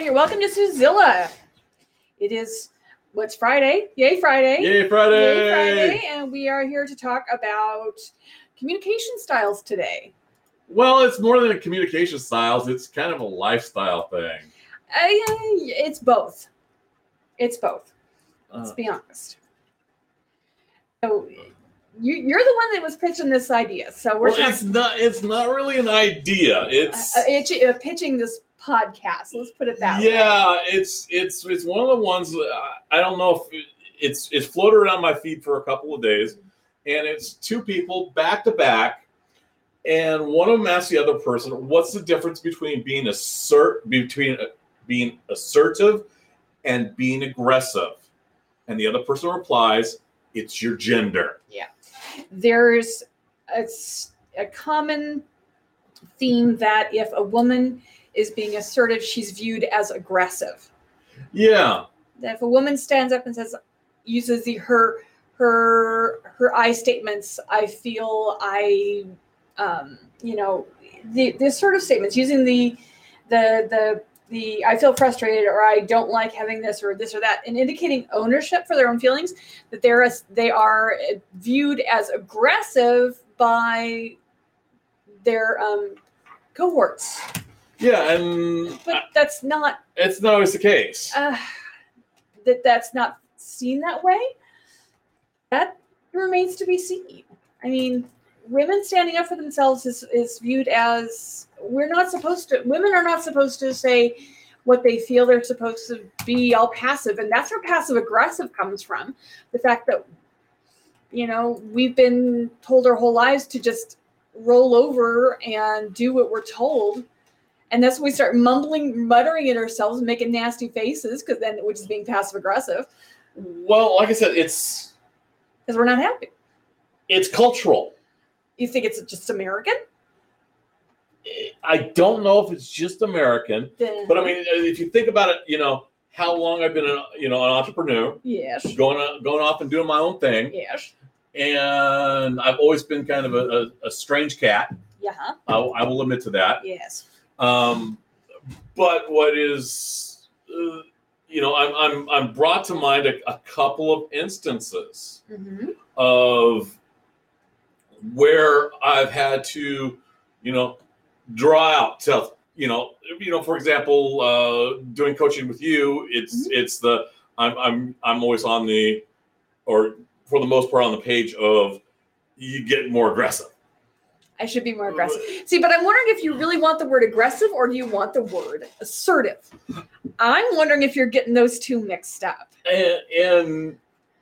You're welcome to Suzilla. It is what's Friday? Yay Friday! Yay Friday! Yay Friday! And we are here to talk about communication styles today. Well, it's more than a communication styles. It's kind of a lifestyle thing. I, it's both. It's both. Let's Uh, be honest. So you, you're the one that was pitching this idea. So we're well, it's not. It's not really an idea. It's uh, itch- uh, pitching this podcast. Let's put it that way. yeah. It's it's it's one of the ones. I I don't know if it, it's it's floated around my feed for a couple of days, and it's two people back to back, and one of them asks the other person, "What's the difference between being assert between uh, being assertive and being aggressive?" And the other person replies, "It's your gender." Yeah, there's a, s- a common theme that if a woman is being assertive, she's viewed as aggressive. Yeah. That if a woman stands up and says, uses the her her her I statements, I feel I, um, you know, the the assertive statements using the the the the I feel frustrated or I don't like having this or this or that, and indicating ownership for their own feelings, that they're as they are viewed as aggressive by their um, cohorts. Yeah, and But that's not it's not always the case. uh, that that's not seen that way. That remains to be seen. I mean, women standing up for themselves is, is viewed as we're not supposed to. Women are not supposed to say what they feel. They're supposed to be all passive, and that's where passive aggressive comes from. The fact that you know we've been told our whole lives to just roll over and do what we're told and that's when we start mumbling, muttering at ourselves, making nasty faces, because then which is being passive aggressive, well, like I said, it's because we're not happy. it's cultural. You think it's just American? I don't know if it's just American, Then, but I mean, if you think about it, you know how long I've been, a, you know, an entrepreneur, yes, going on, going off and doing my own thing, yes, and I've always been kind of a, a, a strange cat. yeah, I, I will admit to that. yes, Um, but what is, uh, you know, I'm I'm I'm brought to mind a, a couple of instances hmm of where I've had to, you know, draw out, tell, you know, you know, for example, uh, doing coaching with you, it's it's the I'm I'm I'm always on the, or for the most part on the page of you get more aggressive. I should be more aggressive. See, but I'm wondering if you really want the word aggressive or do you want the word assertive? I'm wondering if you're getting those two mixed up. And, and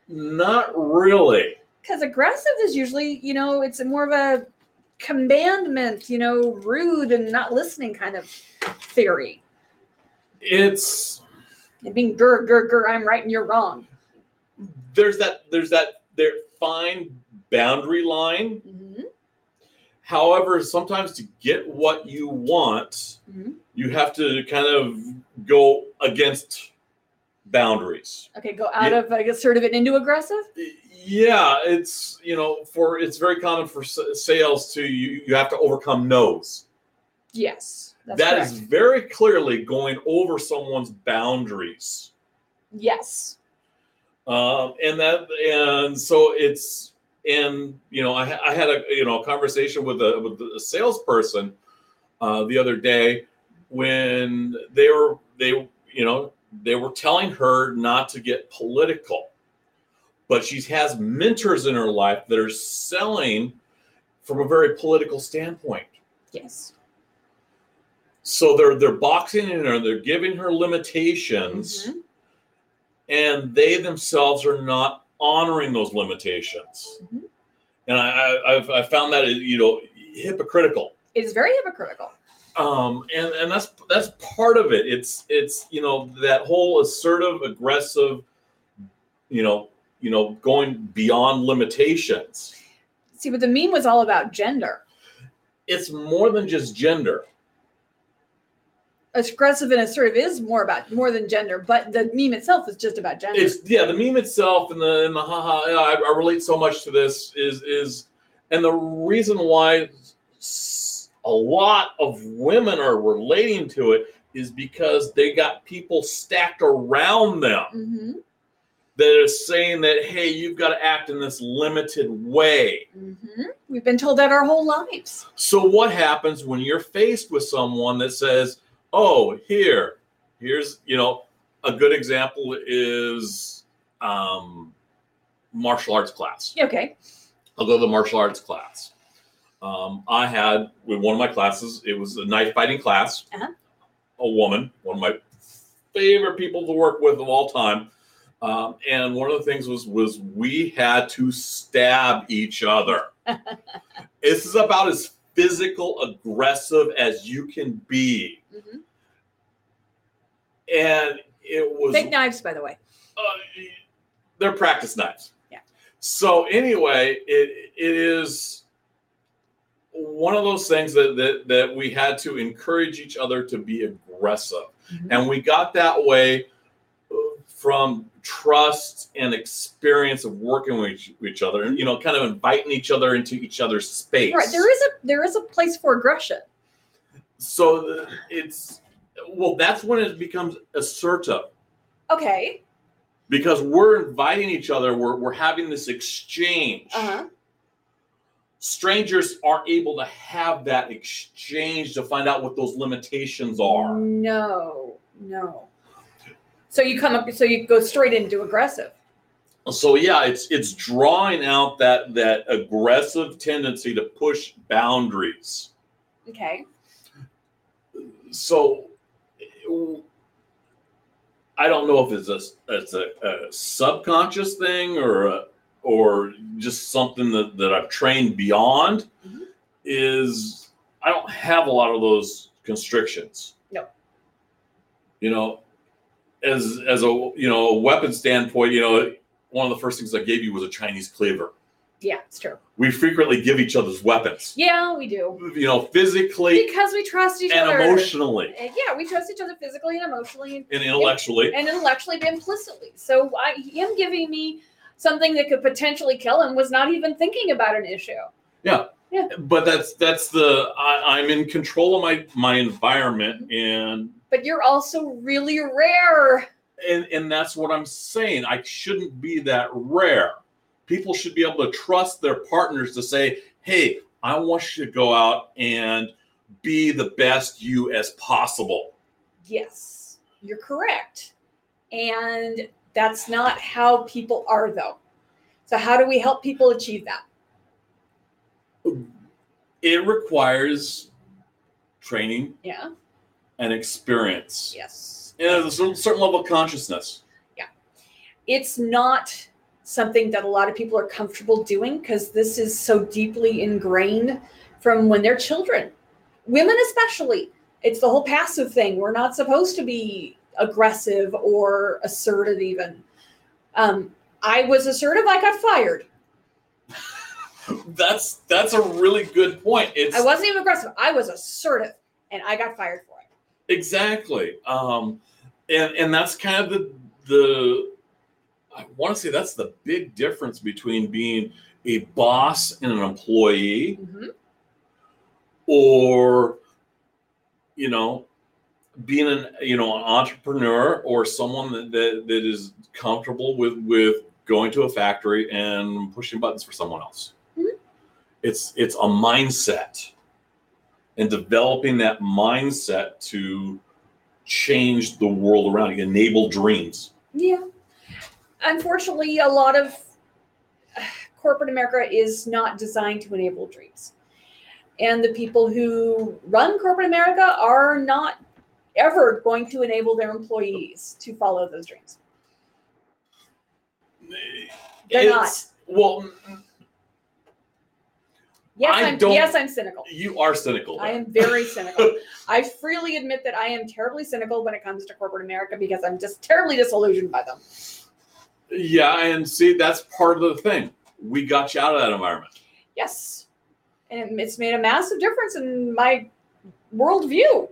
not really. Because aggressive is usually, you know, it's more of a commandment, you know, rude and not listening kind of theory. It's And being grr, grr, grr, I'm right and you're wrong. there's that there's that there fine boundary line. hmm However, sometimes to get what you want, hmm you have to kind of go against boundaries. Okay, go out Yeah. of like, assertive and into aggressive. Yeah, it's you know for it's very common for sales to you you have to overcome no's. Yes, that's That is very clearly going over someone's boundaries. yes. um, and that and so it's and you know I, I had a you know a conversation with a with a salesperson uh, the other day when they were they you know they were telling her not to get political but she has mentors in her life that are selling from a very political standpoint Yes. so they're they're boxing in her they're giving her limitations Mhm. and they themselves are not honoring those limitations. Mhm. And I, I, I've I found that you know hypocritical. It's very hypocritical. Um, and and that's that's part of it. It's it's you know that whole assertive, aggressive, you know you know going beyond limitations. See, but the meme was all about gender. It's more than just gender. Aggressive and assertive is more about more than gender, but the meme itself is just about gender. It's yeah, the meme itself and the and the haha. I, I relate so much to this. Is is and the reason why a lot of women are relating to it is because they got people stacked around them Mm-hmm. that are saying that, hey, you've got to act in this limited way. Mm-hmm. We've been told that our whole lives. So, what happens when you're faced with someone that says, oh, here, here's, you know, a good example is um, martial arts class. Okay. I'll go to the martial arts class. Um, I had with one of my classes, it was a knife fighting class. Uh-huh. A woman, one of my favorite people to work with of all time. Um, and one of the things was was we had to stab each other. this is about as physical aggressive as you can be, Mhm. and it was Fake knives, by the way. uh, they're practice knives. Yeah. So anyway, it it is one of those things that that, that we had to encourage each other to be aggressive, Mhm. and we got that way from trust and experience of working with each, other, and you know, kind of inviting each other into each other's space. Right. There is a there is a place for aggression. so it's well, that's when it becomes assertive. Okay. because we're inviting each other we're, we're having this exchange Uh-huh. strangers aren't able to have that exchange to find out what those limitations are No. No. So you come up so you go straight into aggressive. so yeah it's it's drawing out that that aggressive tendency to push boundaries Okay. so i don't know if it's a it's a, a subconscious thing or a, or just something that, that i've trained beyond Mhm. is i don't have a lot of those constrictions No. you know as as a you know a weapon standpoint you know one of the first things i gave you was a chinese cleaver Yeah, it's true. we frequently give each other's weapons Yeah, we do. you know physically Because we trust each and other. And emotionally Yeah, we trust each other physically and emotionally and intellectually and intellectually but implicitly. So I, him giving me something that could potentially kill him was not even thinking about an issue. Yeah. Yeah. But that's that's the I, i'm in control of my my environment mm-hmm. and But you're also really rare. and and that's what i'm saying i shouldn't be that rare people should be able to trust their partners to say hey i want you to go out and be the best you as possible Yes, you're correct. And that's not how people are, though. So, how do we help people achieve that? it requires training Yeah. And experience Yes. and there's a certain certain level of consciousness Yeah. It's not something that a lot of people are comfortable doing because this is so deeply ingrained from when they're children. Women, especially. It's the whole passive thing. We're not supposed to be aggressive or assertive, even. Um, I was assertive, I got fired. that's that's a really good point it's I wasn't even aggressive, I was assertive, and I got fired for it. Exactly. Um, and and that's kind of the the I want to say that's the big difference between being a boss and an employee Mhm. or you know being an you know an entrepreneur or someone that, that, that is comfortable with with going to a factory and pushing buttons for someone else Mhm. it's it's a mindset and developing that mindset to change the world around you enable dreams Yeah. Unfortunately, a lot of corporate America is not designed to enable dreams. And the people who run corporate America are not ever going to enable their employees to follow those dreams. They're not. Well Yes, I I'm don't- yes, I'm cynical. you are cynical I am very cynical. I freely admit that I am terribly cynical when it comes to corporate America because I'm just terribly disillusioned by them. yeah and see that's part of the thing we got you out of that environment Yes. And it's made a massive difference in my worldview.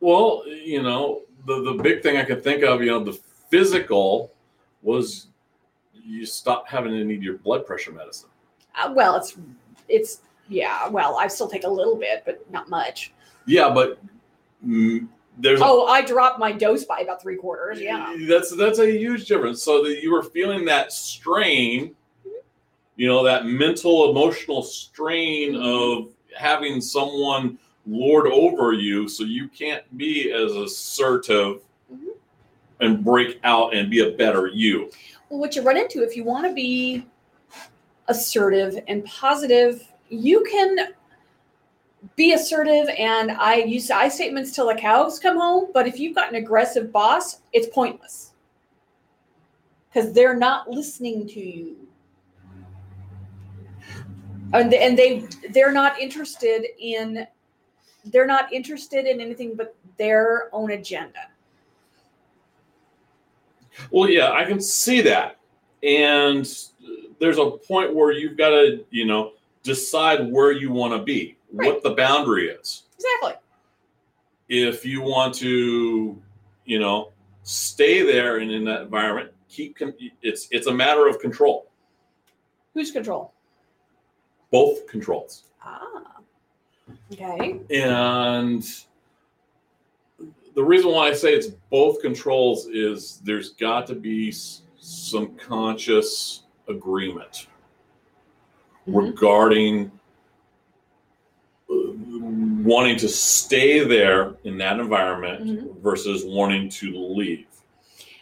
Well, you know, the the big thing I could think of, you know, the physical was you stopped having to need your blood pressure medicine. Uh, well, it's it's yeah. Well, I still take a little bit, but not much. Yeah, but mm, there's Oh, I dropped my dose by about three quarters. Yeah. That's that's a huge difference. So that you were feeling that strain, you know, that mental emotional strain of having someone lord over you, so you can't be as assertive Mhm. and break out and be a better you. Well, what you run into if you want to be assertive and positive, you can be assertive and I use I statements till the cows come home. But if you've got an aggressive boss, it's pointless because they're not listening to you. And, and they they're not interested in they're not interested in anything but their own agenda. Well, yeah, I can see that. And there's a point where you've got to, you know, decide where you want to be, what the boundary is. Exactly. if you want to, you know, stay there and in that environment, keep con- it's it's a matter of control, Who's control? both controls, Ah. Okay. and the reason why I say it's both controls is there's got to be some conscious agreement Mhm. regarding uh, wanting to stay there in that environment Mhm. versus wanting to leave.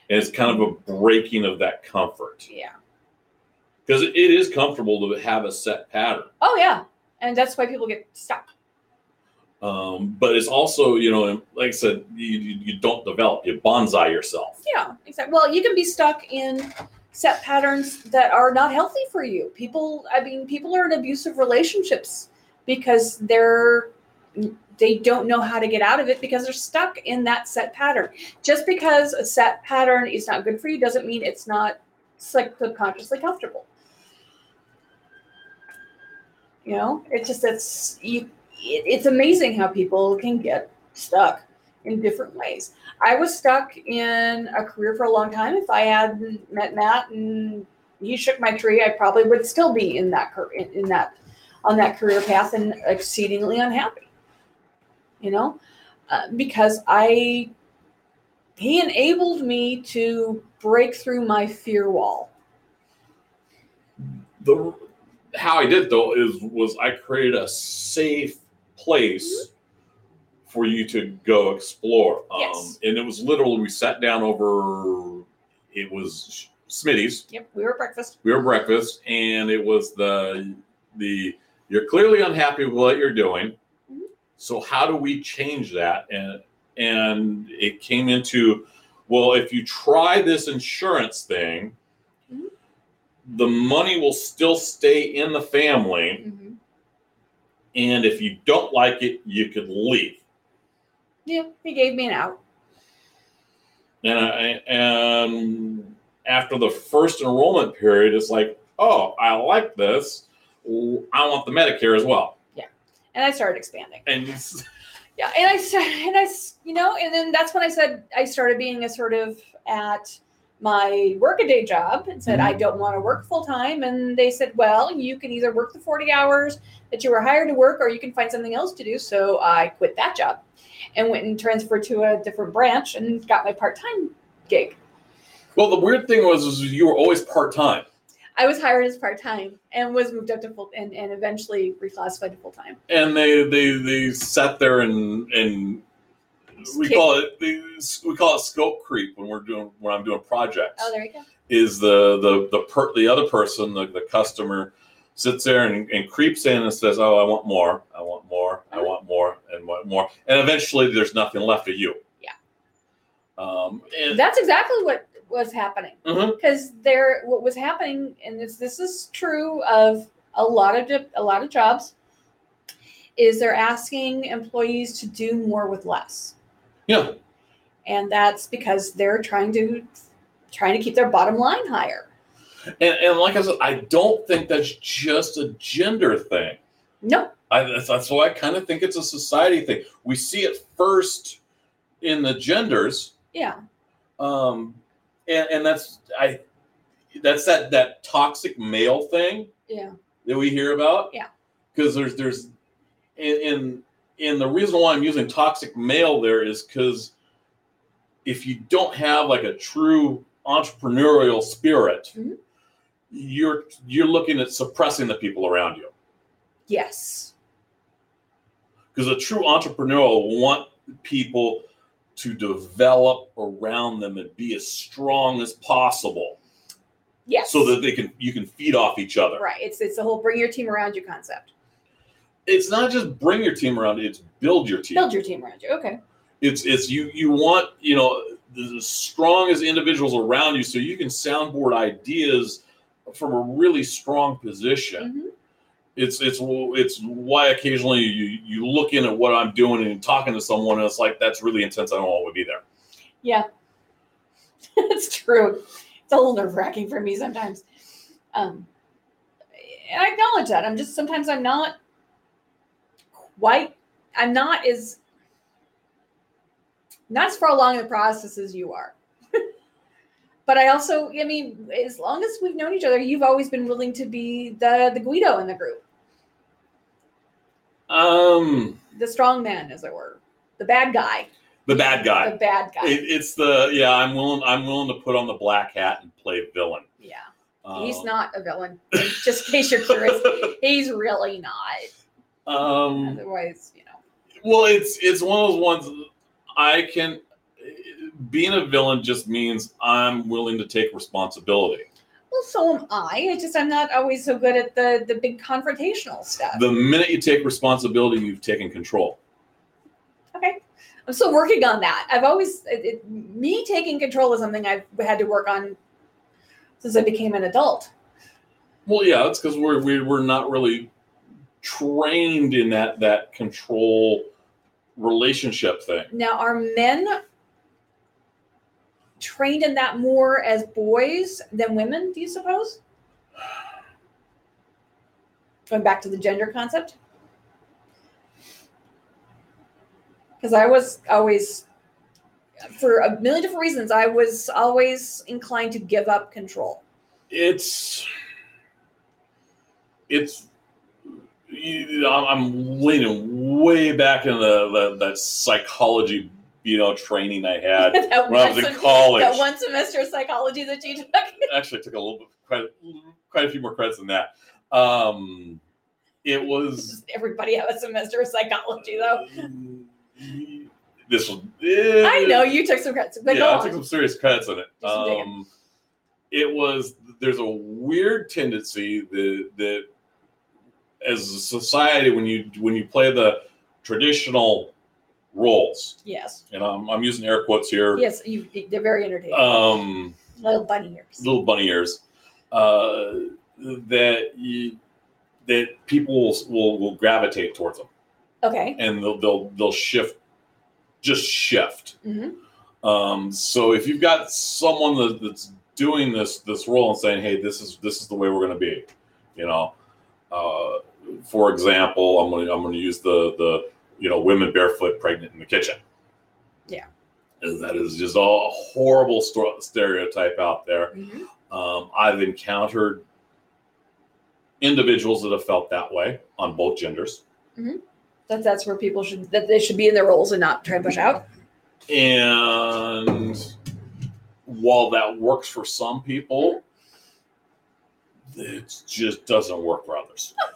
And it's kind of a breaking of that comfort Yeah. because it is comfortable to have a set pattern. Oh yeah. And that's why people get stuck. Um, but it's also, you know, like I said, you, you, you don't develop, you bonsai yourself. Yeah, exactly. Well, you can be stuck in set patterns that are not healthy for you. People, I mean, people are in abusive relationships because they're they don't know how to get out of it because they're stuck in that set pattern. Just because a set pattern is not good for you doesn't mean it's not subconsciously comfortable. You know, it's just it's you. It, it's amazing how people can get stuck in different ways. I was stuck in a career for a long time. If I hadn't met Matt and he shook my tree, I probably would still be in that in that on that career path and exceedingly unhappy. You know, uh, because I he enabled me to break through my fear wall. The how I did though is was I created a safe place for you to go explore. Um, Yes. and it was literally we sat down over it was Smitty's. Yep, we were breakfast. We were breakfast and it was the the you're clearly unhappy with what you're doing. Mhm. So how do we change that? And and it came into well, if you try this insurance thing, Mhm. the money will still stay in the family. Mm-hmm. And if you don't like it, you could leave. Yeah, he gave me an out. And I, and after the first enrollment period, it's like, oh, I like this. I want the Medicare as well. Yeah, and I started expanding. And Yeah, and I said, and I you know, and then that's when I said I started being assertive at my workaday job and said I mm-hmm. don't want to work full time. And they said, well, you can either work the forty hours that you were hired to work, or you can find something else to do. So I quit that job and went and transferred to a different branch and got my part time gig. well, the weird thing was, is you were always part time. I was hired as part time and was moved up to full and, and eventually reclassified to full time. And they, they, they sat there and, and we Kick- call it, we call it scope creep when we're doing, when I'm doing projects. Oh, there you go. is the the the per, the other person, the, the customer, sits there and, and creeps in and says, "Oh, I want more, I want more, I want more, and want more," and eventually there's nothing left of you. Yeah. Um, and That's exactly what was happening. Because there what was happening and this this is true of a lot of a lot of jobs is they're asking employees to do more with less yeah, and that's because they're trying to trying to keep their bottom line higher and, and like I said, I don't think that's just a gender thing. no I, that's, that's why I kind of think it's a society thing. We see it first in the genders, yeah um, and and that's I that's that that toxic male thing yeah that we hear about. Yeah. Because there's there's in, in and the reason why I'm using toxic male there is because if you don't have like a true entrepreneurial spirit, Mhm. you're you're looking at suppressing the people around you. Yes. Because a true entrepreneur will want people to develop around them and be as strong as possible, Yes. so that they can you can feed off each other. right. It's it's the whole bring your team around you concept. It's not just bring your team around; it's build your team. Build your team around you. Okay. it's it's you you want you know the strongest individuals around you so you can soundboard ideas from a really strong position Mhm. it's it's it's why occasionally you you look in at what i'm doing and talking to someone and it's like that's really intense i don't want to be there Yeah. it's true. It's a little nerve wracking for me sometimes. Um, and I acknowledge that. I'm just sometimes I'm not quite. I'm not as not as far along in the process as you are. but I also, I mean, as long as we've known each other, you've always been willing to be the the Guido in the group, um the strong man, as it were, the bad guy, the bad guy the bad guy. it, it's the yeah i'm willing i'm willing to put on the black hat and play villain yeah. He's Um, not a villain. Just in case you're curious, he's really not. Um Otherwise, you know. Well, it's it's one of those ones I can being a villain just means I'm willing to take responsibility. Well, so am I. It's just I'm not always so good at the the big confrontational stuff. The minute you take responsibility, you've taken control. okay, I'm still working on that. I've always it, it, me taking control is something I've had to work on since I became an adult. Well, yeah, it's because we're we're we're not really trained in that that control relationship thing. Now, are men trained in that more as boys than women? Do you suppose? Going back to the gender concept. Because I was always, for a million different reasons, I was always inclined to give up control. It's it's I'm I'm leaning way back in the, the that psychology you know training I had when I was in college. that one semester of psychology that you took. actually I took a little bit quite quite a few more credits than that. Um, it was everybody have a semester of psychology, though. this was. eh, I know you took some credits, but yeah, I took some serious credits in it. Do some digging. Um, it was there's a weird tendency that that as a society when you when you play the traditional roles, Yes. and I'm, I'm using air quotes here. Yes, you, they're very entertaining. Um, Little bunny ears. little bunny ears uh, that you, that people will, will will gravitate towards them Okay. and they'll they'll they'll shift just shift hmm um, so if you've got someone that, that's doing this this role and saying hey this is this is the way we're going to be you know uh, for example i'm going to i'm going to use the the you know women barefoot pregnant in the kitchen Yeah. And that is just a horrible sto- stereotype out there hmm um, I've encountered individuals that have felt that way on both genders. That that's where people should that they should be in their roles and not try and push out. And while that works for some people, it just doesn't work for others.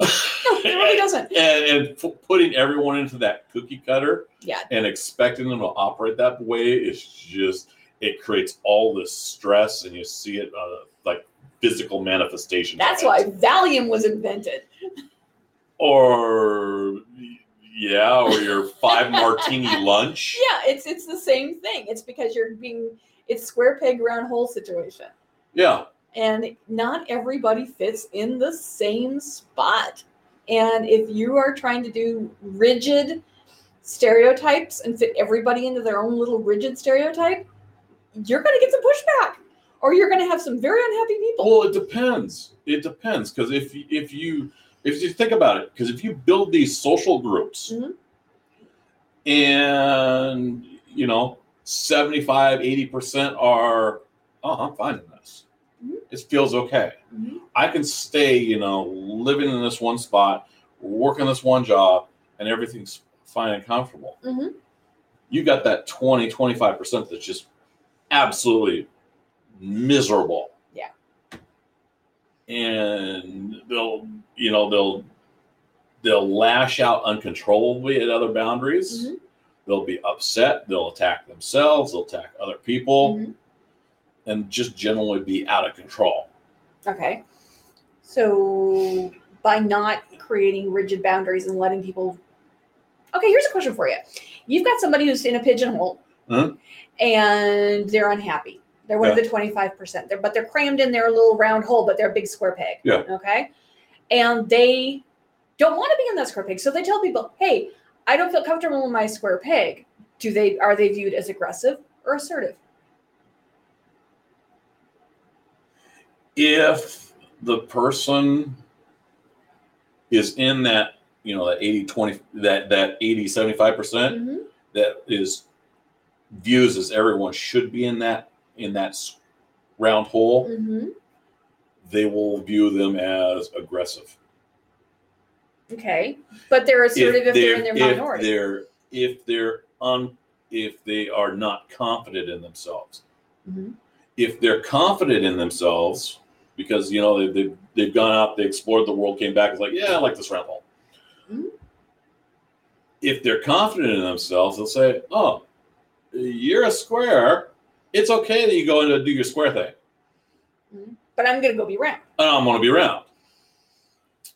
No, it really doesn't. and, and pu- putting everyone into that cookie cutter Yeah. and expecting them to operate that way is just it creates all this stress and you see it uh, like physical manifestations of That's why Valium was invented. or yeah, or your five martini lunch. Yeah, it's it's the same thing. It's because you're being it's square peg round hole situation. Yeah, and not everybody fits in the same spot. And if you are trying to do rigid stereotypes and fit everybody into their own little rigid stereotype, you're going to get some pushback or you're going to have some very unhappy people. Well, it depends. It depends because if you- if you if you think about it, because if you build these social groups, Mhm. and you know 75 80 percent are oh i'm fine. It feels okay Mhm. i can stay you know living in this one spot working this one job and everything's fine and comfortable. Mhm. You got that 20, 25% that's just absolutely miserable. Yeah. And they'll, you know, they'll they'll lash out uncontrollably at other boundaries. Mhm. They'll be upset. They'll attack themselves. They'll attack other people, Mhm. And just generally be out of control. Okay. So by not creating rigid boundaries and letting people Okay, here's a question for you. You've got somebody who's in a pigeonhole Mhm. and they're unhappy. They're one of the 25%. They're, but they're crammed in their little round hole, but they're a big square peg. Yeah. Okay. And they don't want to be in that square peg. So they tell people, hey, I don't feel comfortable in my square peg. Do they are they viewed as aggressive or assertive? If the person is in that you know that 80 20 that that 80 75 percent Mhm. that is views as everyone should be in that in that round hole Mhm. they will view them as aggressive Okay. But they're assertive if, they're in their if minority. they're if they're un if they are not confident in themselves Mhm. If they're confident in themselves because you know they, they've, they've gone out they explored the world came back it's like yeah i like this round hole Mhm. if they're confident in themselves they'll say oh you're a square it's okay that you go in and do your square thing But I'm gonna go be round. and i'm going to be round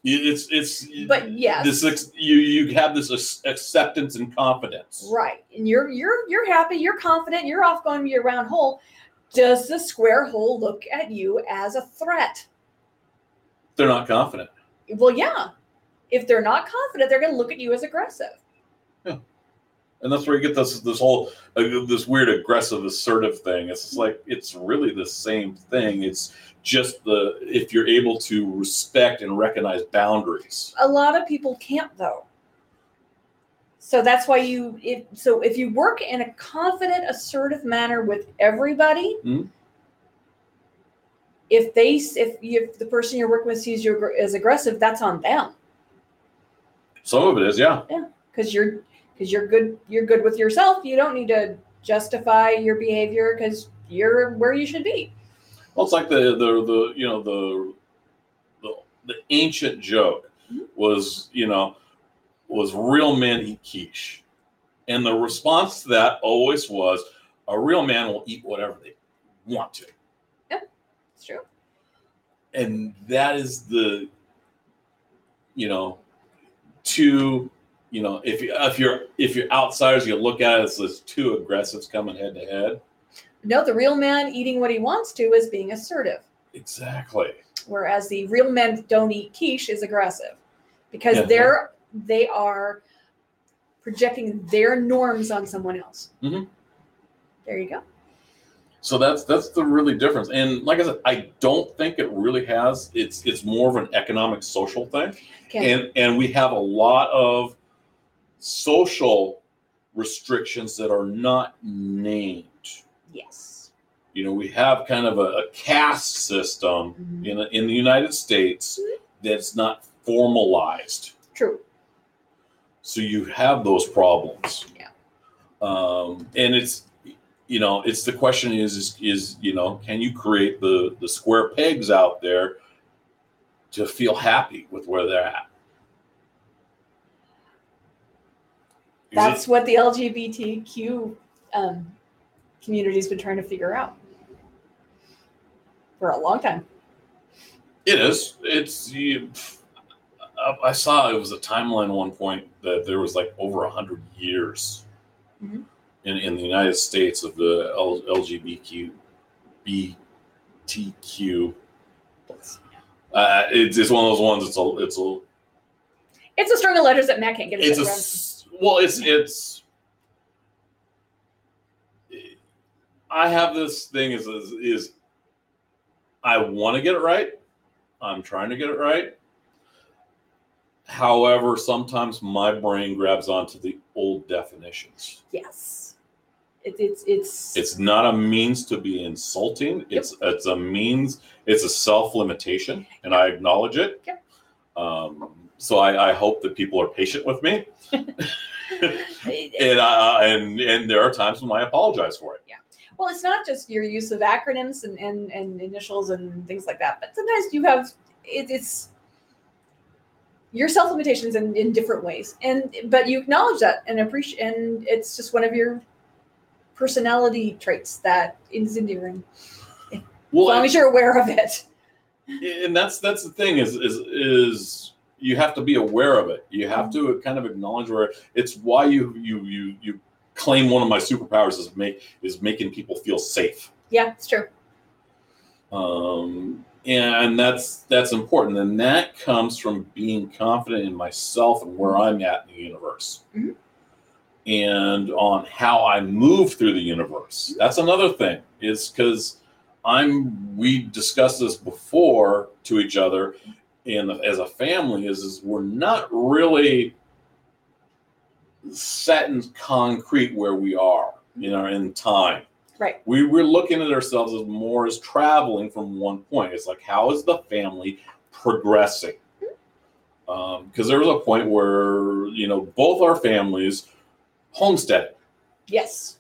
it's it's But yeah, this you you have this acceptance and confidence Right. And you're you're you're happy, you're confident, you're off going to a round hole. Does the square hole look at you as a threat? they're not confident Well, yeah. If they're not confident, they're going to look at you as aggressive. Yeah. and that's where you get this this whole uh, this weird aggressive assertive thing it's just like it's really the same thing it's just the if you're able to respect and recognize boundaries A lot of people can't though. So that's why you if so if you work in a confident, assertive manner with everybody, Mhm. if they if you, if the person you're working with sees you as aggressive, that's on them. some of it is yeah Yeah, because you're because you're good you're good with yourself you don't need to justify your behavior because you're where you should be well it's like the the, the you know the the, the ancient joke Mhm. was you know was real men eat quiche. And the response to that always was a real man will eat whatever they want to. Yep, it's true. And that is the you know two you know if you if you're if you're outsiders you look at it as those two aggressives coming head to head. No the real man eating what he wants to is being assertive. Exactly. Whereas the real men don't eat quiche is aggressive. Because Yeah. they're they are projecting their norms on someone else. Mhm. there you go. So that's that's the really difference. And like i said i don't think it really has it's it's more of an economic social thing. Okay. And and we have a lot of social restrictions that are not named. Yes. You know we have kind of a, a caste system Mhm. in, in the United States that's not formalized. true So you have those problems. Yeah. Um, and it's, you know, it's the question is, is, is, you know, can you create the, the square pegs out there to feel happy with where they're at? Is that's it- what the lgbtq um, community's been trying to figure out for a long time It is. It's you. I saw it was a timeline at one point that there was like over a hundred years Mhm. in, in the United States of the L, LGBTQ, BTQ. Uh, it's, it's one of those ones. It's a it's a It's a string of letters that Matt can't get it's a head around. s- well it's it's. I have this thing is is, is I want to get it right. I'm trying to get it right. However, sometimes my brain grabs onto the old definitions. Yes. It, it's it's It's not a means to be insulting. It's it's a means. It's a self limitation, and I acknowledge it. Yep. Um, so I, I hope that people are patient with me. and uh, and and there are times when I apologize for it. Yeah. Well, it's not just your use of acronyms and, and, and initials and things like that, but sometimes you have it, it's your self limitations in, in different ways, and but you acknowledge that and appreciate, and it's just one of your personality traits that is endearing. Well, As long as you're aware of it. and that's that's the thing is is is you have to be aware of it. You have to kind of acknowledge where it's why you you you you claim one of my superpowers is make is making people feel safe. Yeah, it's true. um, and that's that's important. And that comes from being confident in myself and where i'm at in the universe. Mhm. and on how i move through the universe. That's another thing. Is because i'm we discussed this before to each other and as a family is, is we're not really set in concrete where we are you know in time Right. we we're looking at ourselves as more as traveling from one point. It's like how is the family progressing? Mm-hmm. Um, because there was a point where you know both our families homesteaded Yes.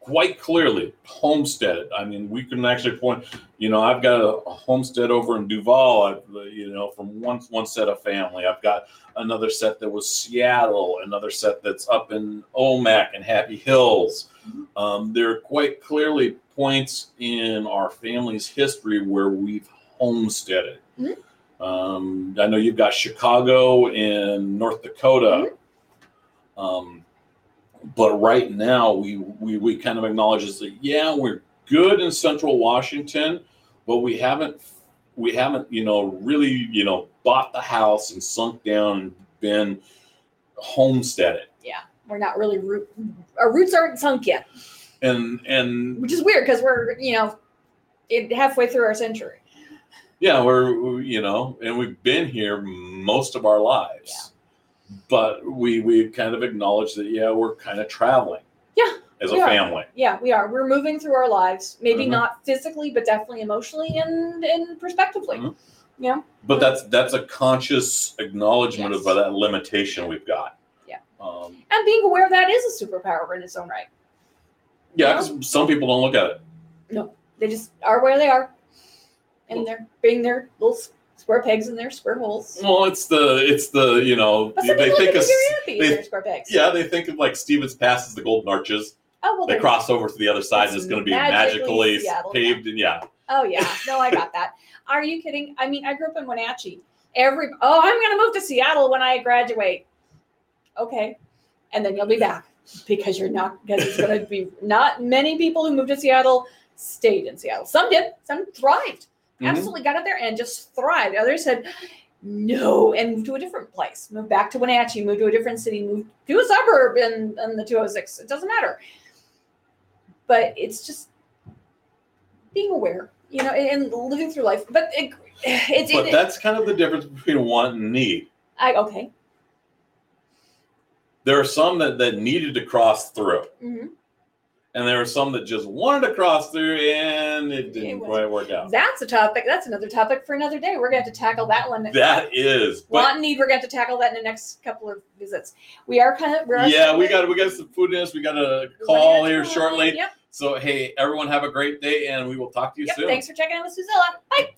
quite clearly homesteaded. I mean, we can actually point. You know, I've got a, a homestead over in Duvall. I've, you know, from one one set of family. I've got another set that was Seattle. Another set that's up in Omak and Happy Hills. Um, there are quite clearly points in our family's history where we've homesteaded. Mhm. Um, I know you've got Chicago and North Dakota. Um, but right now we, we we kind of acknowledge is that yeah we're good in central washington but we haven't we haven't you know really you know bought the house and sunk down and been homesteaded We're not really root. Our roots aren't sunk yet, and and which is weird because we're you know, it halfway through our century. yeah we're we- you know and we've been here most of our lives but we we kind of acknowledge that yeah we're kind of traveling Yeah, as a are. family Yeah, we are. We're moving through our lives. Maybe Mhm. not physically, but definitely emotionally and and prospectively. Mhm. Yeah. but that's that's a conscious acknowledgement Yes. of that limitation we've got Yeah. Um, And being aware that is a superpower in its own right. Yeah, 'cause some people don't look at it. No, they just are where they are, and they're being their little square pegs in their square holes. Well, it's the it's the you know they think of be very happy in they- square pegs. yeah they think of like Stevens Pass as the golden arches. Oh well. They cross over to the other side. and It's going to be magically Seattle, paved and yeah. Oh yeah, no, I got that. Are you kidding? I mean, I grew up in Wenatchee. Every oh, I'm gonna move to Seattle when I graduate. Okay, and then you'll be back because you're not because it's gonna be not many people who moved to Seattle stayed in Seattle. Some did. Some thrived. Mhm. Absolutely got out there and just thrived. Others said no and moved to a different place. Moved back to Wenatchee. Moved to a different city. Moved to a suburb in, in the 206. It doesn't matter. But it's just being aware, you know, and, and living through life. But it, it's But it, that's kind of the difference between want and need. I okay. There are some that that needed to cross through, hmm and there are some that just wanted to cross through, and it didn't It quite work out. That's a topic. That's another topic for another day. We're going to have to tackle that one. That is, but Want and need. We're going to have to tackle that in the next couple of visits. We are kind of. We're yeah, we got we got some food in us. We got a call here shortly. Yep. So hey, everyone, have a great day, and we will talk to you Yep. soon. Thanks for checking in with Suzilla. Bye.